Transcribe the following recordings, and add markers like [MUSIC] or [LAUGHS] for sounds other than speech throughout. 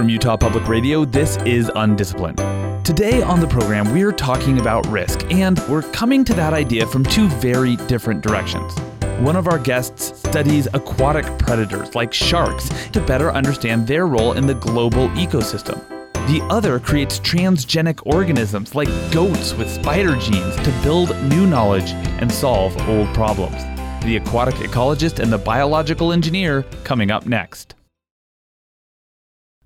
From Utah Public Radio, this is Undisciplined. Today on the program, we're talking about risk, and we're coming to that idea from two very different directions. One of our guests studies aquatic predators like sharks to better understand their role in the global ecosystem. The other creates transgenic organisms like goats with spider genes to build new knowledge and solve old problems. The aquatic ecologist and the biological engineer coming up next.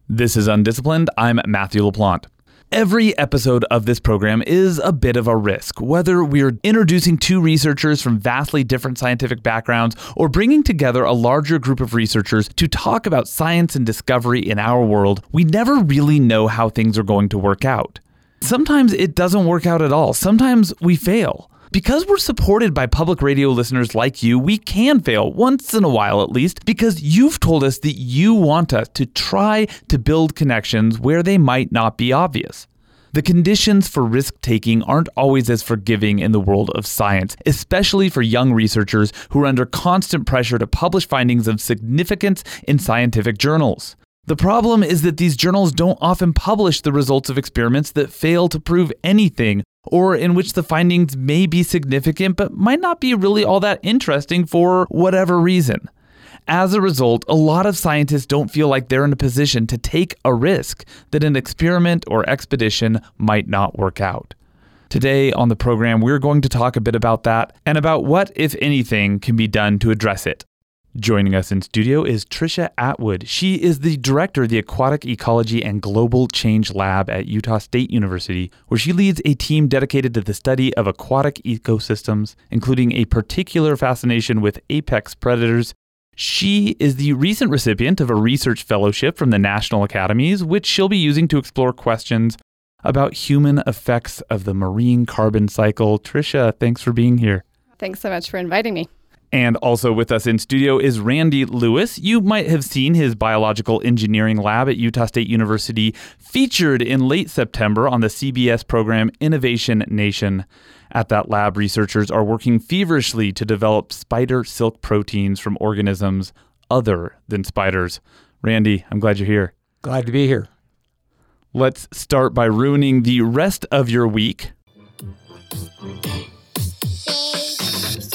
This is Undisciplined. I'm Matthew LaPlante. Every episode of this program is a bit of a risk, whether we're introducing two researchers from vastly different scientific backgrounds or bringing together a larger group of researchers to talk about science and discovery in our world, we never really know how things are going to work out. Sometimes it doesn't work out at all, sometimes we fail because we're supported by public radio listeners like you, we can fail once in a while at least because you've told us that you want us to try to build connections where they might not be obvious. The conditions for risk taking aren't always as forgiving in the world of science, especially for young researchers who are under constant pressure to publish findings of significance in scientific journals. The problem is that these journals don't often publish the results of experiments that fail to prove anything or in which the findings may be significant but might not be really all that interesting for whatever reason. As a result, a lot of scientists don't feel like they're in a position to take a risk that an experiment or expedition might not work out. Today on the program, we're going to talk a bit about that and about what, if anything, can be done to address it. Joining us in studio is Trisha Atwood. She is the director of the Aquatic Ecology and Global Change Lab at Utah State University, where she leads a team dedicated to the study of aquatic ecosystems, including a particular fascination with apex predators. She is the recent recipient of a research fellowship from the National Academies, which she'll be using to explore questions about human effects of the marine carbon cycle. Trisha, thanks for being here. Thanks so much for inviting me. And also with us in studio is Randy Lewis. You might have seen his biological engineering lab at Utah State University featured in late September on the CBS program Innovation Nation. At that lab, researchers are working feverishly to develop spider silk proteins from organisms other than spiders. Randy, I'm glad you're here. Glad to be here. Let's start by ruining the rest of your week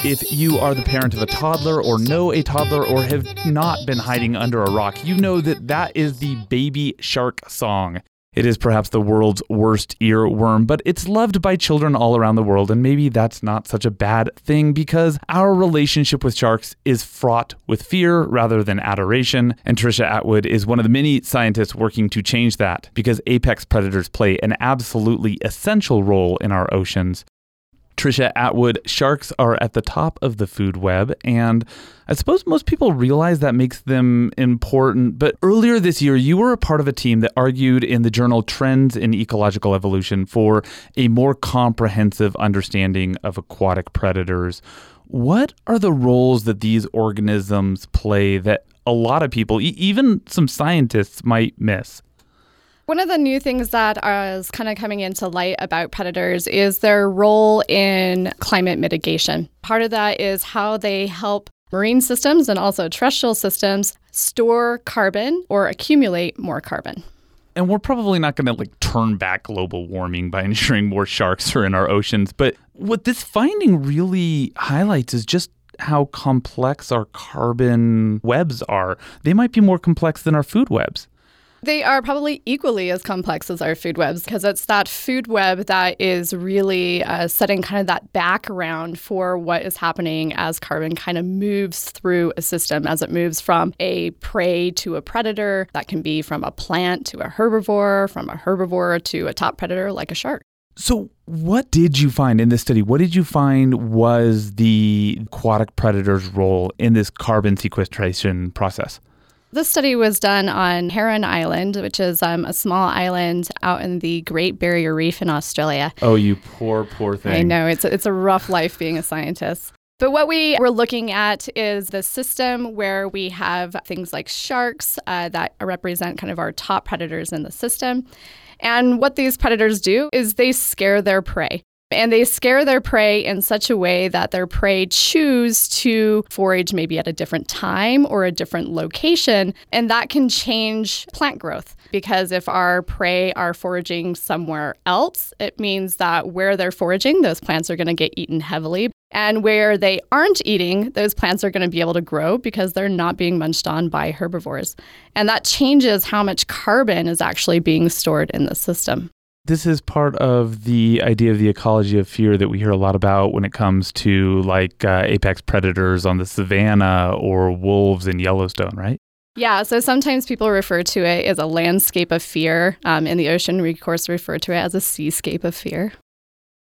If you are the parent of a toddler or know a toddler or have not been hiding under a rock, you know that that is the baby shark song. It is perhaps the world's worst earworm, but it's loved by children all around the world, and maybe that's not such a bad thing because our relationship with sharks is fraught with fear rather than adoration. And Trisha Atwood is one of the many scientists working to change that because apex predators play an absolutely essential role in our oceans. Trisha Atwood, sharks are at the top of the food web, and I suppose most people realize that makes them important. But earlier this year, you were a part of a team that argued in the journal Trends in Ecological Evolution for a more comprehensive understanding of aquatic predators. What are the roles that these organisms play that a lot of people, even some scientists, might miss? One of the new things that is kind of coming into light about predators is their role in climate mitigation. Part of that is how they help marine systems and also terrestrial systems store carbon or accumulate more carbon. And we're probably not going to like turn back global warming by [LAUGHS] ensuring more sharks are in our oceans, but what this finding really highlights is just how complex our carbon webs are. They might be more complex than our food webs. They are probably equally as complex as our food webs because it's that food web that is really uh, setting kind of that background for what is happening as carbon kind of moves through a system, as it moves from a prey to a predator. That can be from a plant to a herbivore, from a herbivore to a top predator like a shark. So, what did you find in this study? What did you find was the aquatic predator's role in this carbon sequestration process? This study was done on Heron Island, which is um, a small island out in the Great Barrier Reef in Australia. Oh, you poor, poor thing. I know. It's a, it's a rough life being a scientist. But what we were looking at is the system where we have things like sharks uh, that represent kind of our top predators in the system. And what these predators do is they scare their prey. And they scare their prey in such a way that their prey choose to forage maybe at a different time or a different location. And that can change plant growth because if our prey are foraging somewhere else, it means that where they're foraging, those plants are going to get eaten heavily. And where they aren't eating, those plants are going to be able to grow because they're not being munched on by herbivores. And that changes how much carbon is actually being stored in the system. This is part of the idea of the ecology of fear that we hear a lot about when it comes to like uh, apex predators on the savannah or wolves in Yellowstone, right? Yeah, so sometimes people refer to it as a landscape of fear. Um, in the ocean, we of course refer to it as a seascape of fear.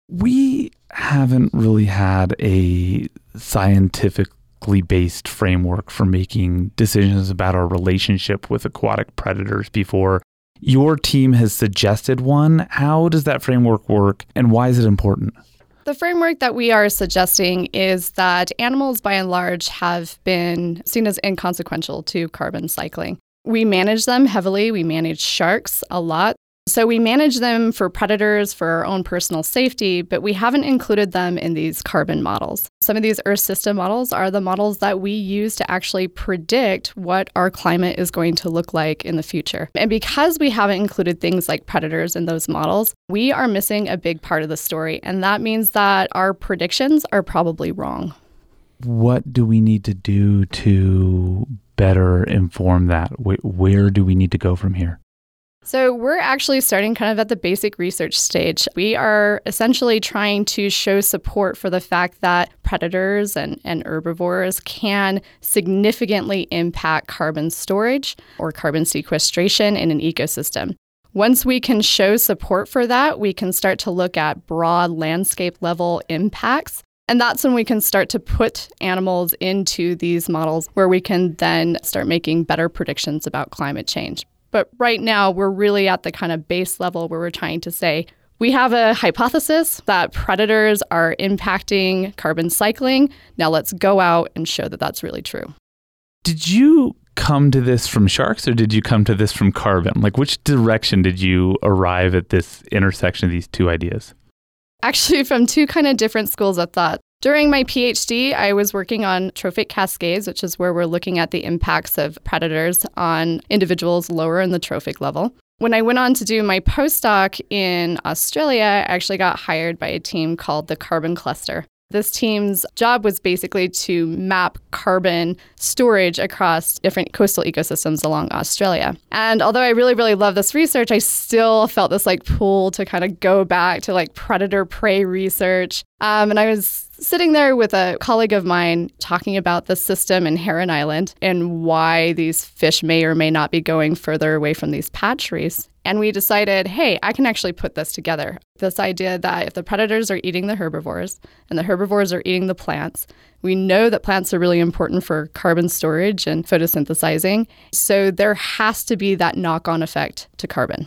We haven't really had a scientifically based framework for making decisions about our relationship with aquatic predators before. Your team has suggested one. How does that framework work and why is it important? The framework that we are suggesting is that animals, by and large, have been seen as inconsequential to carbon cycling. We manage them heavily. We manage sharks a lot. So we manage them for predators for our own personal safety, but we haven't included them in these carbon models. Some of these Earth system models are the models that we use to actually predict what our climate is going to look like in the future. And because we haven't included things like predators in those models, we are missing a big part of the story. And that means that our predictions are probably wrong. What do we need to do to better inform that? Where do we need to go from here? So, we're actually starting kind of at the basic research stage. We are essentially trying to show support for the fact that predators and, and herbivores can significantly impact carbon storage or carbon sequestration in an ecosystem. Once we can show support for that, we can start to look at broad landscape level impacts. And that's when we can start to put animals into these models where we can then start making better predictions about climate change. But right now, we're really at the kind of base level where we're trying to say, we have a hypothesis that predators are impacting carbon cycling. Now let's go out and show that that's really true. Did you come to this from sharks or did you come to this from carbon? Like, which direction did you arrive at this intersection of these two ideas? Actually, from two kind of different schools of thought. During my PhD, I was working on trophic cascades, which is where we're looking at the impacts of predators on individuals lower in the trophic level. When I went on to do my postdoc in Australia, I actually got hired by a team called the Carbon Cluster. This team's job was basically to map carbon storage across different coastal ecosystems along Australia. And although I really, really love this research, I still felt this like pull to kind of go back to like predator prey research. Um, and I was sitting there with a colleague of mine talking about the system in Heron Island and why these fish may or may not be going further away from these patch reefs. And we decided, hey, I can actually put this together. This idea that if the predators are eating the herbivores and the herbivores are eating the plants, we know that plants are really important for carbon storage and photosynthesizing. So there has to be that knock on effect to carbon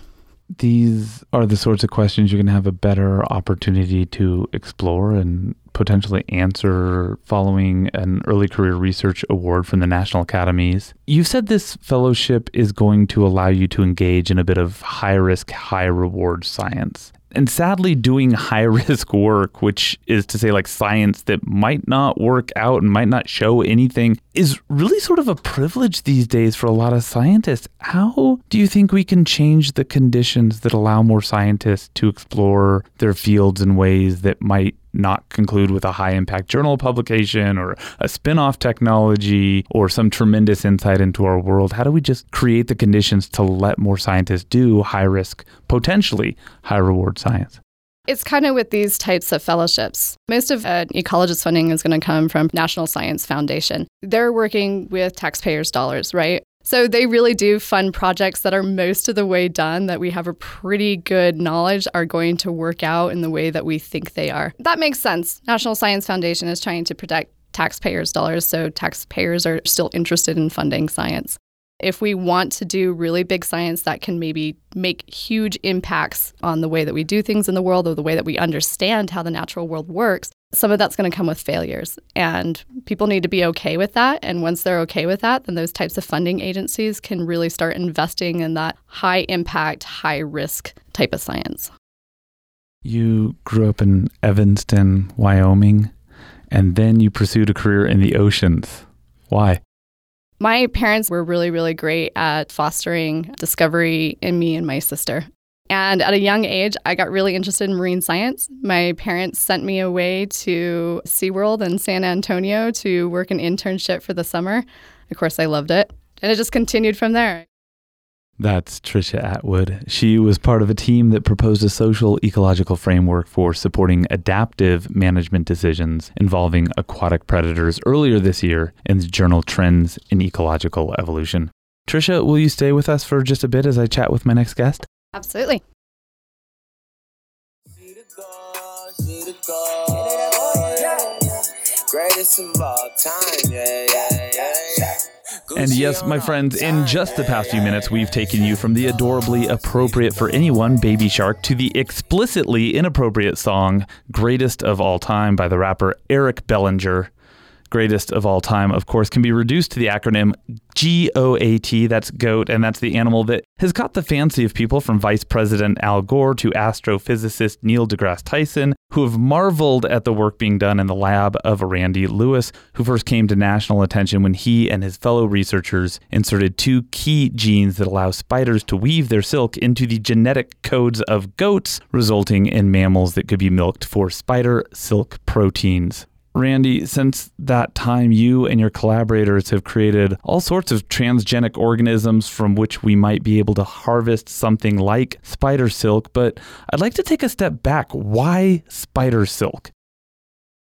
these are the sorts of questions you're going to have a better opportunity to explore and potentially answer following an early career research award from the National Academies. You said this fellowship is going to allow you to engage in a bit of high risk, high reward science and sadly doing [LAUGHS] high risk work, which is to say, like science that might not work out and might not show anything, is really sort of a privilege these days for a lot of scientists. How do you think we can change the conditions that allow more scientists to explore their fields in ways that might not conclude with a high impact journal publication or a spin off technology or some tremendous insight into our world? How do we just create the conditions to let more scientists do high risk, potentially high reward science? It's kind of with these types of fellowships. Most of an ecologist funding is going to come from National Science Foundation. They're working with taxpayers' dollars, right? So they really do fund projects that are most of the way done, that we have a pretty good knowledge are going to work out in the way that we think they are. That makes sense. National Science Foundation is trying to protect taxpayers' dollars, so taxpayers are still interested in funding science. If we want to do really big science that can maybe make huge impacts on the way that we do things in the world or the way that we understand how the natural world works, some of that's going to come with failures. And people need to be okay with that. And once they're okay with that, then those types of funding agencies can really start investing in that high impact, high risk type of science. You grew up in Evanston, Wyoming, and then you pursued a career in the oceans. Why? My parents were really, really great at fostering discovery in me and my sister. And at a young age, I got really interested in marine science. My parents sent me away to SeaWorld in San Antonio to work an internship for the summer. Of course, I loved it. And it just continued from there. That's Trisha Atwood. She was part of a team that proposed a social ecological framework for supporting adaptive management decisions involving aquatic predators earlier this year in the journal Trends in Ecological Evolution. Trisha, will you stay with us for just a bit as I chat with my next guest? Absolutely. Greatest of all time, yeah, yeah, yeah, yeah. And yes, my friends, in just the past few minutes, we've taken you from the adorably appropriate for anyone Baby Shark to the explicitly inappropriate song Greatest of All Time by the rapper Eric Bellinger greatest of all time, of course, can be reduced to the acronym GOAT. That's GOAT, and that's the animal that has caught the fancy of people from Vice President Al Gore to astrophysicist Neil deGrasse Tyson, who have marveled at the work being done in the lab of Randy Lewis, who first came to national attention when he and his fellow researchers inserted two key genes that allow spiders to weave their silk into the genetic codes of goats, resulting in mammals that could be milked for spider silk proteins. Randy, since that time, you and your collaborators have created all sorts of transgenic organisms from which we might be able to harvest something like spider silk. But I'd like to take a step back. Why spider silk?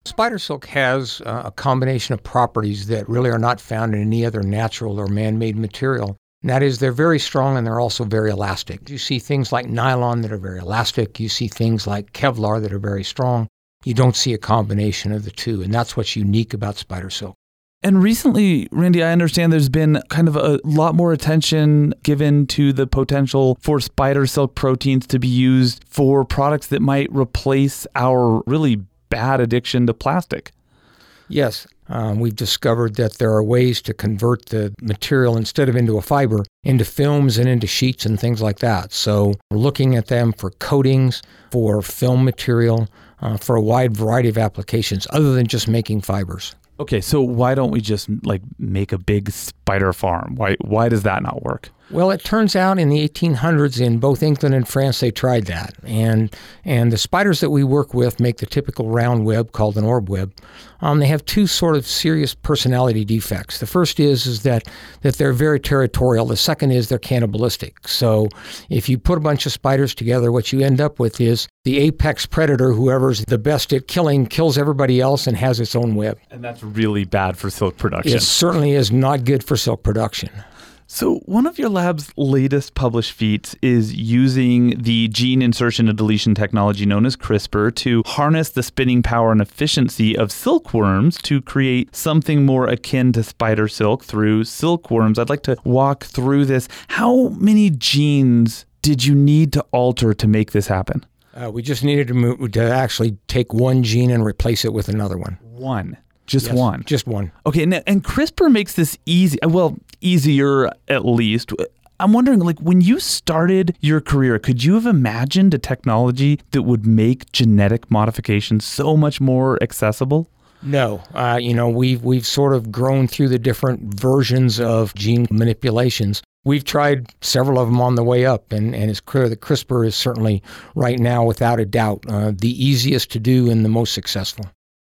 Spider silk has uh, a combination of properties that really are not found in any other natural or man made material. And that is, they're very strong and they're also very elastic. You see things like nylon that are very elastic. You see things like Kevlar that are very strong you don't see a combination of the two. And that's what's unique about spider silk. And recently, Randy, I understand there's been kind of a lot more attention given to the potential for spider silk proteins to be used for products that might replace our really bad addiction to plastic. Yes, um, we've discovered that there are ways to convert the material instead of into a fiber into films and into sheets and things like that. So we're looking at them for coatings, for film material, uh, for a wide variety of applications other than just making fibers. Okay, so why don't we just like make a big spider farm? Why why does that not work? Well, it turns out in the 1800s in both England and France they tried that. And and the spiders that we work with make the typical round web called an orb web. Um, they have two sort of serious personality defects. The first is is that that they're very territorial. The second is they're cannibalistic. So if you put a bunch of spiders together, what you end up with is the apex predator, whoever's the best at killing, kills everybody else and has its own web. And that's really bad for silk production. It certainly is not good for silk production. So, one of your lab's latest published feats is using the gene insertion and deletion technology known as CRISPR to harness the spinning power and efficiency of silkworms to create something more akin to spider silk through silkworms. I'd like to walk through this. How many genes did you need to alter to make this happen? Uh, we just needed to, move, to actually take one gene and replace it with another one. One. Just yes, one. Just one. Okay, and, and CRISPR makes this easy. Well, easier at least. I'm wondering, like, when you started your career, could you have imagined a technology that would make genetic modification so much more accessible? No, uh, you know we've we've sort of grown through the different versions of gene manipulations. We've tried several of them on the way up, and, and it's clear that CRISPR is certainly right now, without a doubt, uh, the easiest to do and the most successful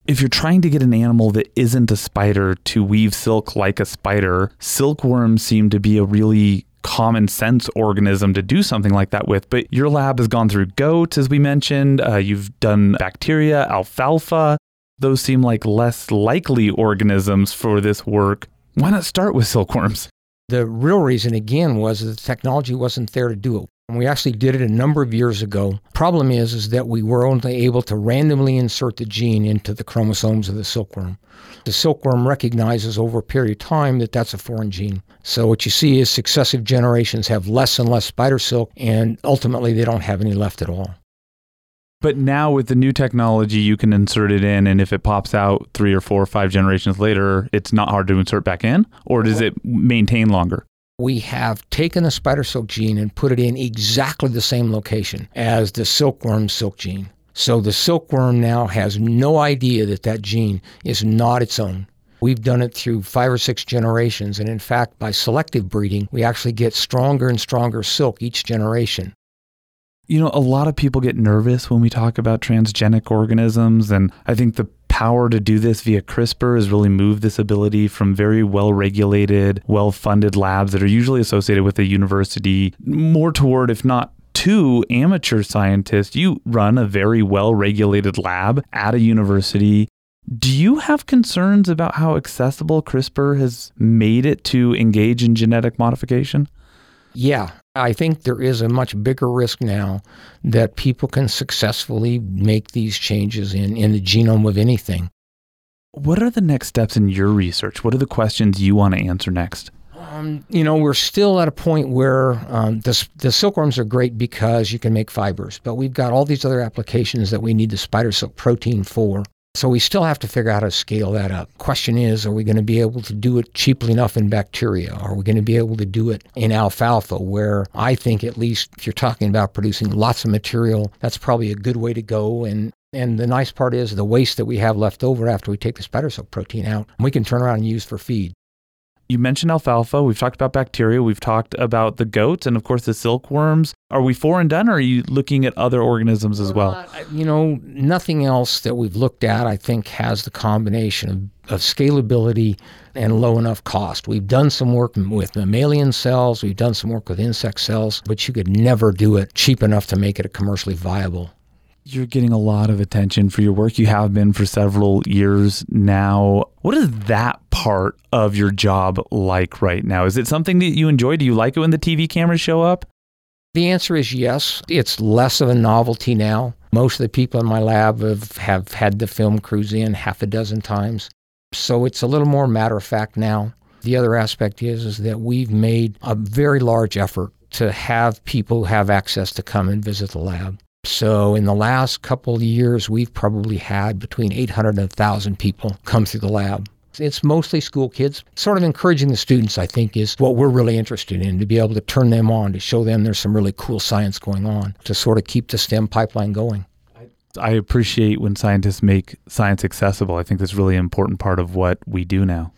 if you're trying to get an animal that isn't a spider to weave silk like a spider, silkworms seem to be a really common sense organism to do something like that with. But your lab has gone through goats, as we mentioned. Uh, you've done bacteria, alfalfa. Those seem like less likely organisms for this work. Why not start with silkworms? The real reason, again, was that the technology wasn't there to do it. And We actually did it a number of years ago. Problem is, is that we were only able to randomly insert the gene into the chromosomes of the silkworm. The silkworm recognizes over a period of time that that's a foreign gene. So what you see is successive generations have less and less spider silk, and ultimately they don't have any left at all. But now with the new technology, you can insert it in, and if it pops out three or four or five generations later, it's not hard to insert back in, or does it maintain longer? we have taken the spider silk gene and put it in exactly the same location as the silkworm silk gene. So the silkworm now has no idea that that gene is not its own. We've done it through five or six generations, and in fact, by selective breeding, we actually get stronger and stronger silk each generation. You know, a lot of people get nervous when we talk about transgenic organisms, and I think the power to do this via CRISPR has really moved this ability from very well regulated, well funded labs that are usually associated with a university more toward, if not to amateur scientists. You run a very well regulated lab at a university. Do you have concerns about how accessible CRISPR has made it to engage in genetic modification? Yeah, I think there is a much bigger risk now that people can successfully make these changes in, in the genome of anything. What are the next steps in your research? What are the questions you want to answer next? Um, you know, we're still at a point where um, the, the silkworms are great because you can make fibers, but we've got all these other applications that we need the spider silk protein for. So we still have to figure out how to scale that up. Question is, are we going to be able to do it cheaply enough in bacteria? Are we going to be able to do it in alfalfa, where I think at least if you're talking about producing lots of material, that's probably a good way to go. And and the nice part is the waste that we have left over after we take the spider silk protein out, we can turn around and use for feed. You mentioned alfalfa. We've talked about bacteria. We've talked about the goats and, of course, the silkworms. Are we four and done, or are you looking at other organisms as well? Uh, you know, nothing else that we've looked at, I think, has the combination of, of scalability and low enough cost. We've done some work with mammalian cells, we've done some work with insect cells, but you could never do it cheap enough to make it a commercially viable you're getting a lot of attention for your work. You have been for several years now. What is that part of your job like right now? Is it something that you enjoy? Do you like it when the TV cameras show up? The answer is yes. It's less of a novelty now. Most of the people in my lab have, have had the film crews in half a dozen times. So it's a little more matter of fact now. The other aspect is, is that we've made a very large effort to have people have access to come and visit the lab. So in the last couple of years, we've probably had between 800 and 1,000 people come through the lab. It's mostly school kids. Sort of encouraging the students, I think, is what we're really interested in to be able to turn them on, to show them there's some really cool science going on, to sort of keep the STEM pipeline going. I appreciate when scientists make science accessible. I think that's really important part of what we do now.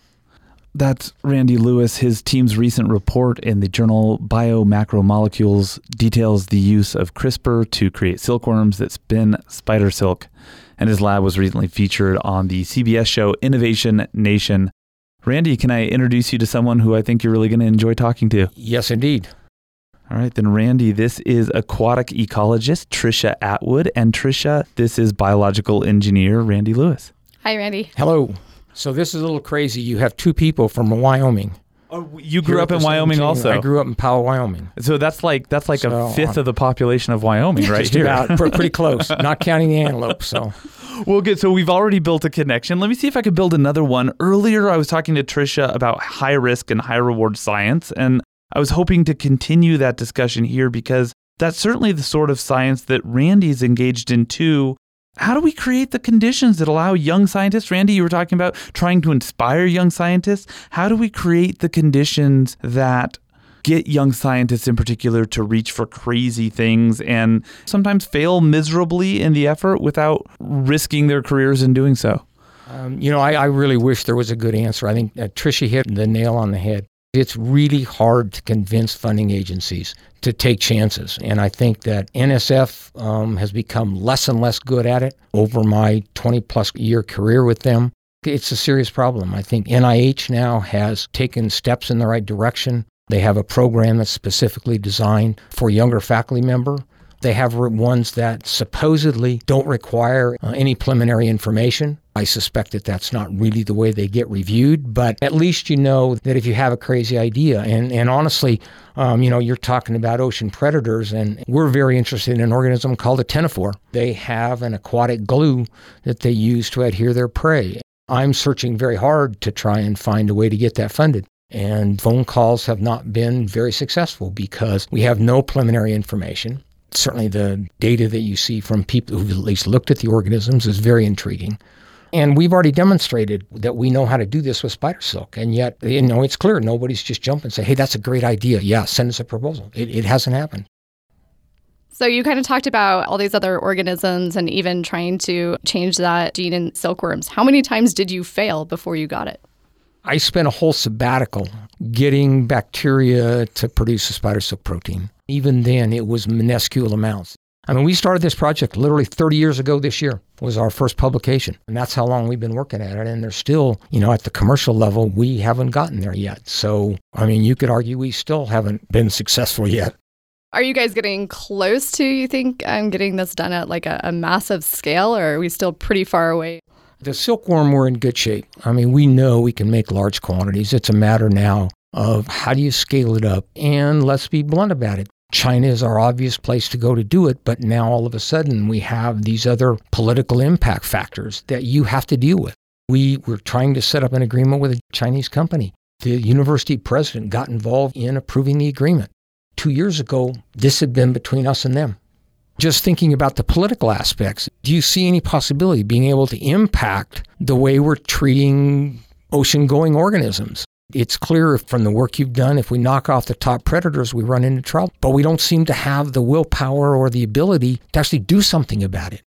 That's Randy Lewis. His team's recent report in the journal Biomacromolecules details the use of CRISPR to create silkworms that spin spider silk. And his lab was recently featured on the CBS show Innovation Nation. Randy, can I introduce you to someone who I think you're really going to enjoy talking to? Yes, indeed. All right, then, Randy, this is aquatic ecologist Trisha Atwood. And Trisha, this is biological engineer Randy Lewis. Hi, Randy. Hello. So this is a little crazy. You have two people from Wyoming. Oh, you grew up in Wyoming also. I grew up in Powell, Wyoming. So that's like that's like so, a fifth uh, of the population of Wyoming, right here. About, pretty close, [LAUGHS] not counting the antelope. So, well, good. So we've already built a connection. Let me see if I could build another one. Earlier, I was talking to Trisha about high risk and high reward science, and I was hoping to continue that discussion here because that's certainly the sort of science that Randy's engaged in too how do we create the conditions that allow young scientists? Randy, you were talking about trying to inspire young scientists. How do we create the conditions that get young scientists in particular to reach for crazy things and sometimes fail miserably in the effort without risking their careers in doing so? Um, you know, I, I, really wish there was a good answer. I think uh, Trisha hit the nail on the head. It's really hard to convince funding agencies to take chances. And I think that NSF um, has become less and less good at it over my 20 plus year career with them. It's a serious problem. I think NIH now has taken steps in the right direction. They have a program that's specifically designed for younger faculty member they have ones that supposedly don't require uh, any preliminary information. I suspect that that's not really the way they get reviewed, but at least you know that if you have a crazy idea, and, and honestly, um, you know, you're talking about ocean predators, and we're very interested in an organism called a ctenophore. They have an aquatic glue that they use to adhere their prey. I'm searching very hard to try and find a way to get that funded. And phone calls have not been very successful because we have no preliminary information certainly the data that you see from people who've at least looked at the organisms is very intriguing. And we've already demonstrated that we know how to do this with spider silk. And yet, you know, it's clear nobody's just jumping and say, hey, that's a great idea. Yeah, send us a proposal. It, it hasn't happened. So you kind of talked about all these other organisms and even trying to change that gene in silkworms. How many times did you fail before you got it? I spent a whole sabbatical getting bacteria to produce a spider silk protein. Even then, it was minuscule amounts. I mean, we started this project literally 30 years ago this year was our first publication. And that's how long we've been working at it. And there's still, you know, at the commercial level, we haven't gotten there yet. So, I mean, you could argue we still haven't been successful yet. Are you guys getting close to, you think, um, getting this done at like a, a massive scale, or are we still pretty far away? The silkworm, we're in good shape. I mean, we know we can make large quantities. It's a matter now of how do you scale it up? And let's be blunt about it. China is our obvious place to go to do it, but now all of a sudden we have these other political impact factors that you have to deal with. We were trying to set up an agreement with a Chinese company. The university president got involved in approving the agreement two years ago, this had been between us and them. Just thinking about the political aspects, do you see any possibility being able to impact the way we're treating ocean going organisms? It's clear from the work you've done, if we knock off the top predators, we run into trouble. But we don't seem to have the willpower or the ability to actually do something about it.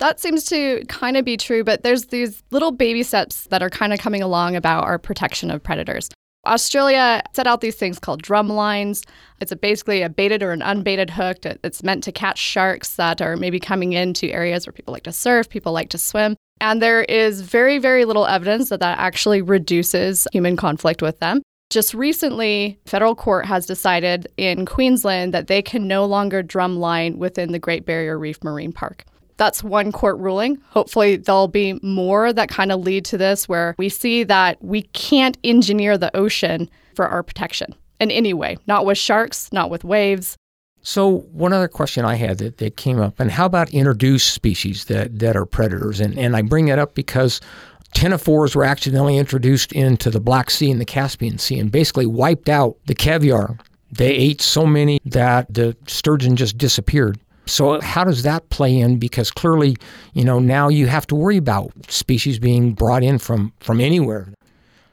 That seems to kind of be true, but there's these little baby steps that are kind of coming along about our protection of predators. Australia set out these things called drum lines. It's a basically a baited or an unbaited hook. It's meant to catch sharks that are maybe coming into areas where people like to surf, people like to swim. And there is very, very little evidence that that actually reduces human conflict with them. Just recently, federal court has decided in Queensland that they can no longer drum line within the Great Barrier Reef Marine Park. That's one court ruling. Hopefully, there'll be more that kind of lead to this where we see that we can't engineer the ocean for our protection in any way, not with sharks, not with waves. So, one other question I had that, that came up, and how about introduced species that, that are predators? And, and I bring that up because ctenophores were accidentally introduced into the Black Sea and the Caspian Sea and basically wiped out the caviar. They ate so many that the sturgeon just disappeared. So how does that play in? Because clearly, you know, now you have to worry about species being brought in from from anywhere.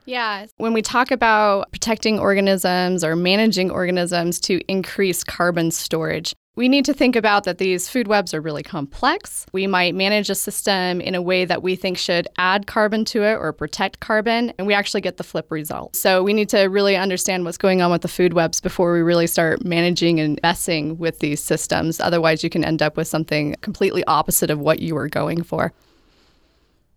Yeah. When we talk about protecting organisms or managing organisms to increase carbon storage, we need to think about that these food webs are really complex. We might manage a system in a way that we think should add carbon to it or protect carbon, and we actually get the flip result. So we need to really understand what's going on with the food webs before we really start managing and messing with these systems. Otherwise, you can end up with something completely opposite of what you were going for.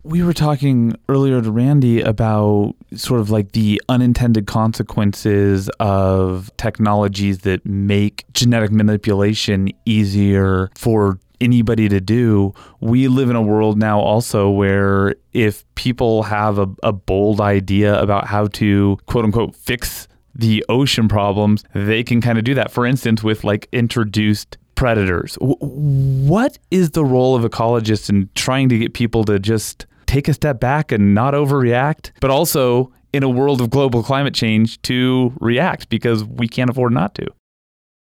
We were talking earlier to Randy about sort of like the unintended consequences of technologies that make genetic manipulation easier for anybody to do. We live in a world now also where if people have a, a bold idea about how to quote unquote fix the ocean problems, they can kind of do that. For instance, with like introduced predators. What is the role of ecologists in trying to get people to just take a step back and not overreact, but also in a world of global climate change to react because we can't afford not to.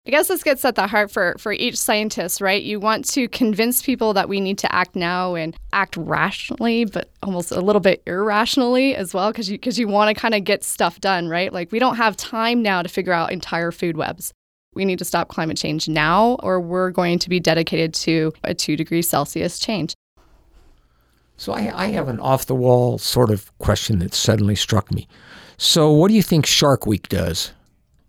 I guess this gets at the heart for, for each scientist, right? You want to convince people that we need to act now and act rationally, but almost a little bit irrationally as well, because you, cause you want to kind of get stuff done, right? Like we don't have time now to figure out entire food webs. We need to stop climate change now, or we're going to be dedicated to a two degrees Celsius change. So I, I have an off the wall sort of question that suddenly struck me. So, what do you think Shark Week does?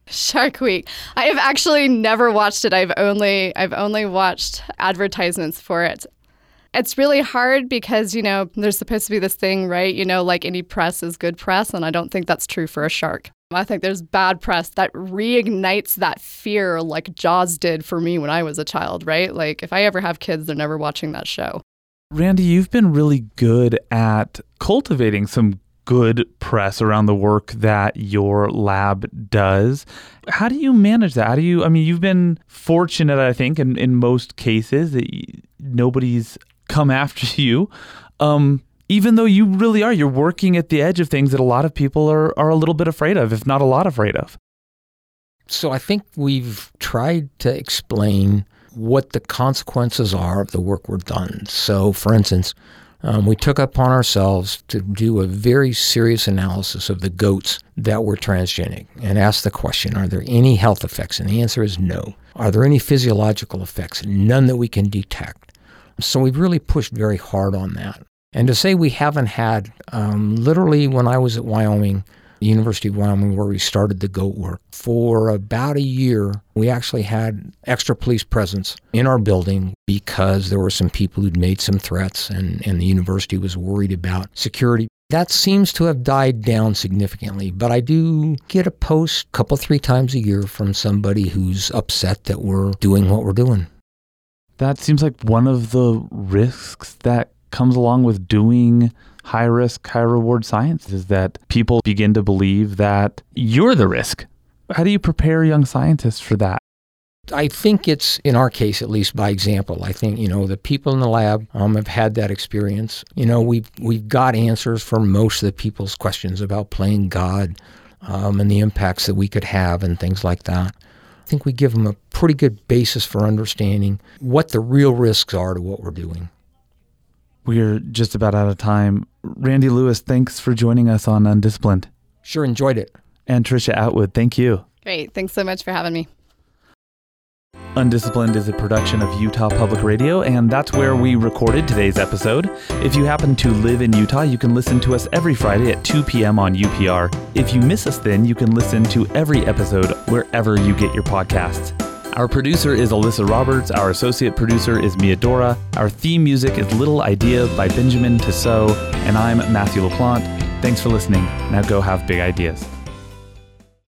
Shark Week. I have actually never watched it. I've only I've only watched advertisements for it. It's really hard because, you know, there's supposed to be this thing, right? You know, like any press is good press, and I don't think that's true for a shark. I think there's bad press that reignites that fear like Jaws did for me when I was a child, right? Like if I ever have kids, they're never watching that show. Randy, you've been really good at cultivating some good press around the work that your lab does. How do you manage that? How do you, I mean, you've been fortunate, I think, in, in most cases that nobody's come after [LAUGHS] you. Um, even though you really are, you're working at the edge of things that a lot of people are, are a little bit afraid of, if not a lot afraid of. So I think we've tried to explain what the consequences are of the work we're done. So, for instance, um, we took upon ourselves to do a very serious analysis of the goats that were transgenic and ask the question Are there any health effects? And the answer is no. Are there any physiological effects? None that we can detect. So we've really pushed very hard on that. And to say we haven't had, um, literally, when I was at Wyoming, University of Wyoming, where we started the goat work. For about a year, we actually had extra police presence in our building because there were some people who'd made some threats and, and the university was worried about security. That seems to have died down significantly, but I do get a post a couple, three times a year from somebody who's upset that we're doing what we're doing. That seems like one of the risks that comes along with doing high risk, high reward science is that people begin to believe that you're the risk. How do you prepare young scientists for that? I think it's, in our case at least, by example. I think, you know, the people in the lab um, have had that experience. You know, we've, we've got answers for most of the people's questions about playing God um, and the impacts that we could have and things like that. I think we give them a pretty good basis for understanding what the real risks are to what we're doing. We're just about out of time. Randy Lewis, thanks for joining us on Undisciplined. Sure enjoyed it. And Trisha Atwood, thank you. Great. Thanks so much for having me. Undisciplined is a production of Utah Public Radio, and that's where we recorded today's episode. If you happen to live in Utah, you can listen to us every Friday at 2 p.m. on UPR. If you miss us, then you can listen to every episode wherever you get your podcasts. Our producer is Alyssa Roberts. Our associate producer is Mia Dora. Our theme music is Little Idea by Benjamin Tissot. And I'm Matthew LaPlante. Thanks for listening. Now go have big ideas.